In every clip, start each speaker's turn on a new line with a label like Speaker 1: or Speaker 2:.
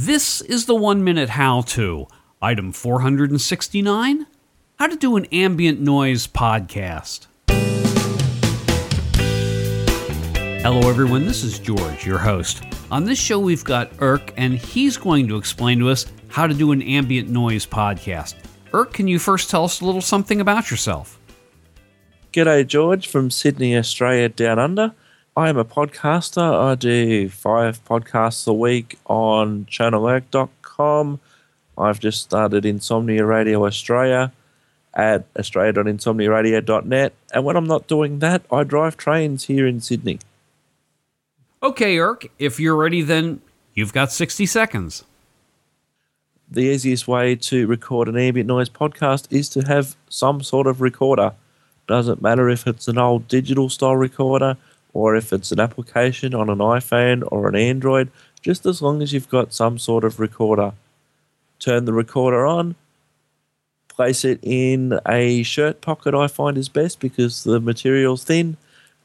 Speaker 1: This is the one minute how to. Item 469 How to do an ambient noise podcast. Hello, everyone. This is George, your host. On this show, we've got Erk, and he's going to explain to us how to do an ambient noise podcast. Erk, can you first tell us a little something about yourself?
Speaker 2: G'day, George from Sydney, Australia, down under. I am a podcaster. I do five podcasts a week on channelerk.com. I've just started Insomnia Radio Australia at australia.insomniaradio.net. And when I'm not doing that, I drive trains here in Sydney.
Speaker 1: Okay, Erk, if you're ready, then you've got 60 seconds.
Speaker 2: The easiest way to record an ambient noise podcast is to have some sort of recorder. Doesn't matter if it's an old digital style recorder or if it's an application on an iPhone or an Android, just as long as you've got some sort of recorder. Turn the recorder on, place it in a shirt pocket, I find is best because the material's thin,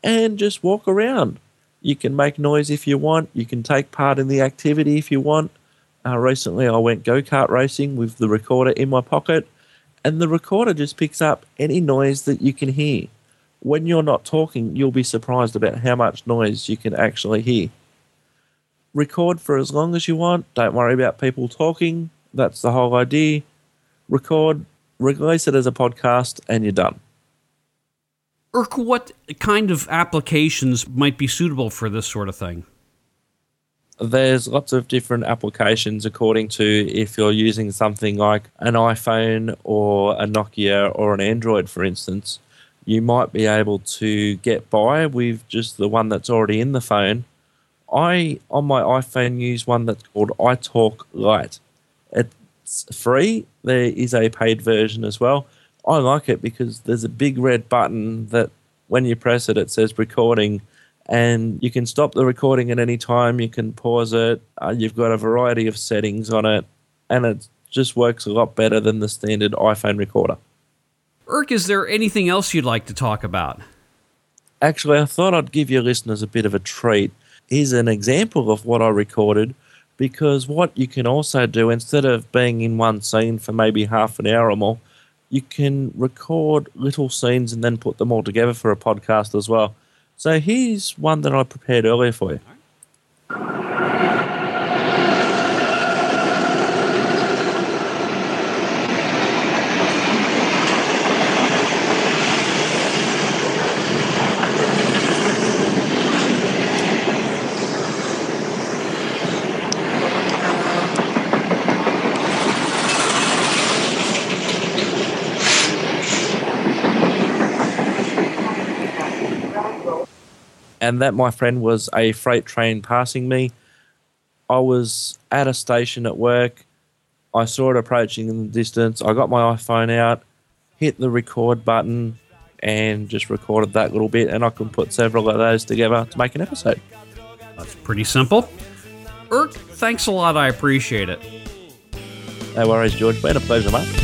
Speaker 2: and just walk around. You can make noise if you want, you can take part in the activity if you want. Uh, recently, I went go kart racing with the recorder in my pocket, and the recorder just picks up any noise that you can hear when you're not talking, you'll be surprised about how much noise you can actually hear. Record for as long as you want. Don't worry about people talking. That's the whole idea. Record, release it as a podcast, and you're done.
Speaker 1: Erk, what kind of applications might be suitable for this sort of thing?
Speaker 2: There's lots of different applications according to if you're using something like an iPhone or a Nokia or an Android, for instance you might be able to get by with just the one that's already in the phone. I on my iPhone use one that's called iTalk Lite. It's free. There is a paid version as well. I like it because there's a big red button that when you press it, it says recording, and you can stop the recording at any time. You can pause it. Uh, you've got a variety of settings on it, and it just works a lot better than the standard iPhone recorder.
Speaker 1: Erk, is there anything else you'd like to talk about?
Speaker 2: Actually, I thought I'd give your listeners a bit of a treat. Here's an example of what I recorded because what you can also do instead of being in one scene for maybe half an hour or more, you can record little scenes and then put them all together for a podcast as well. So here's one that I prepared earlier for you. And that, my friend, was a freight train passing me. I was at a station at work. I saw it approaching in the distance. I got my iPhone out, hit the record button, and just recorded that little bit. And I can put several of those together to make an episode.
Speaker 1: That's pretty simple. Erk, thanks a lot. I appreciate it.
Speaker 2: No worries, George. Been a pleasure, mate.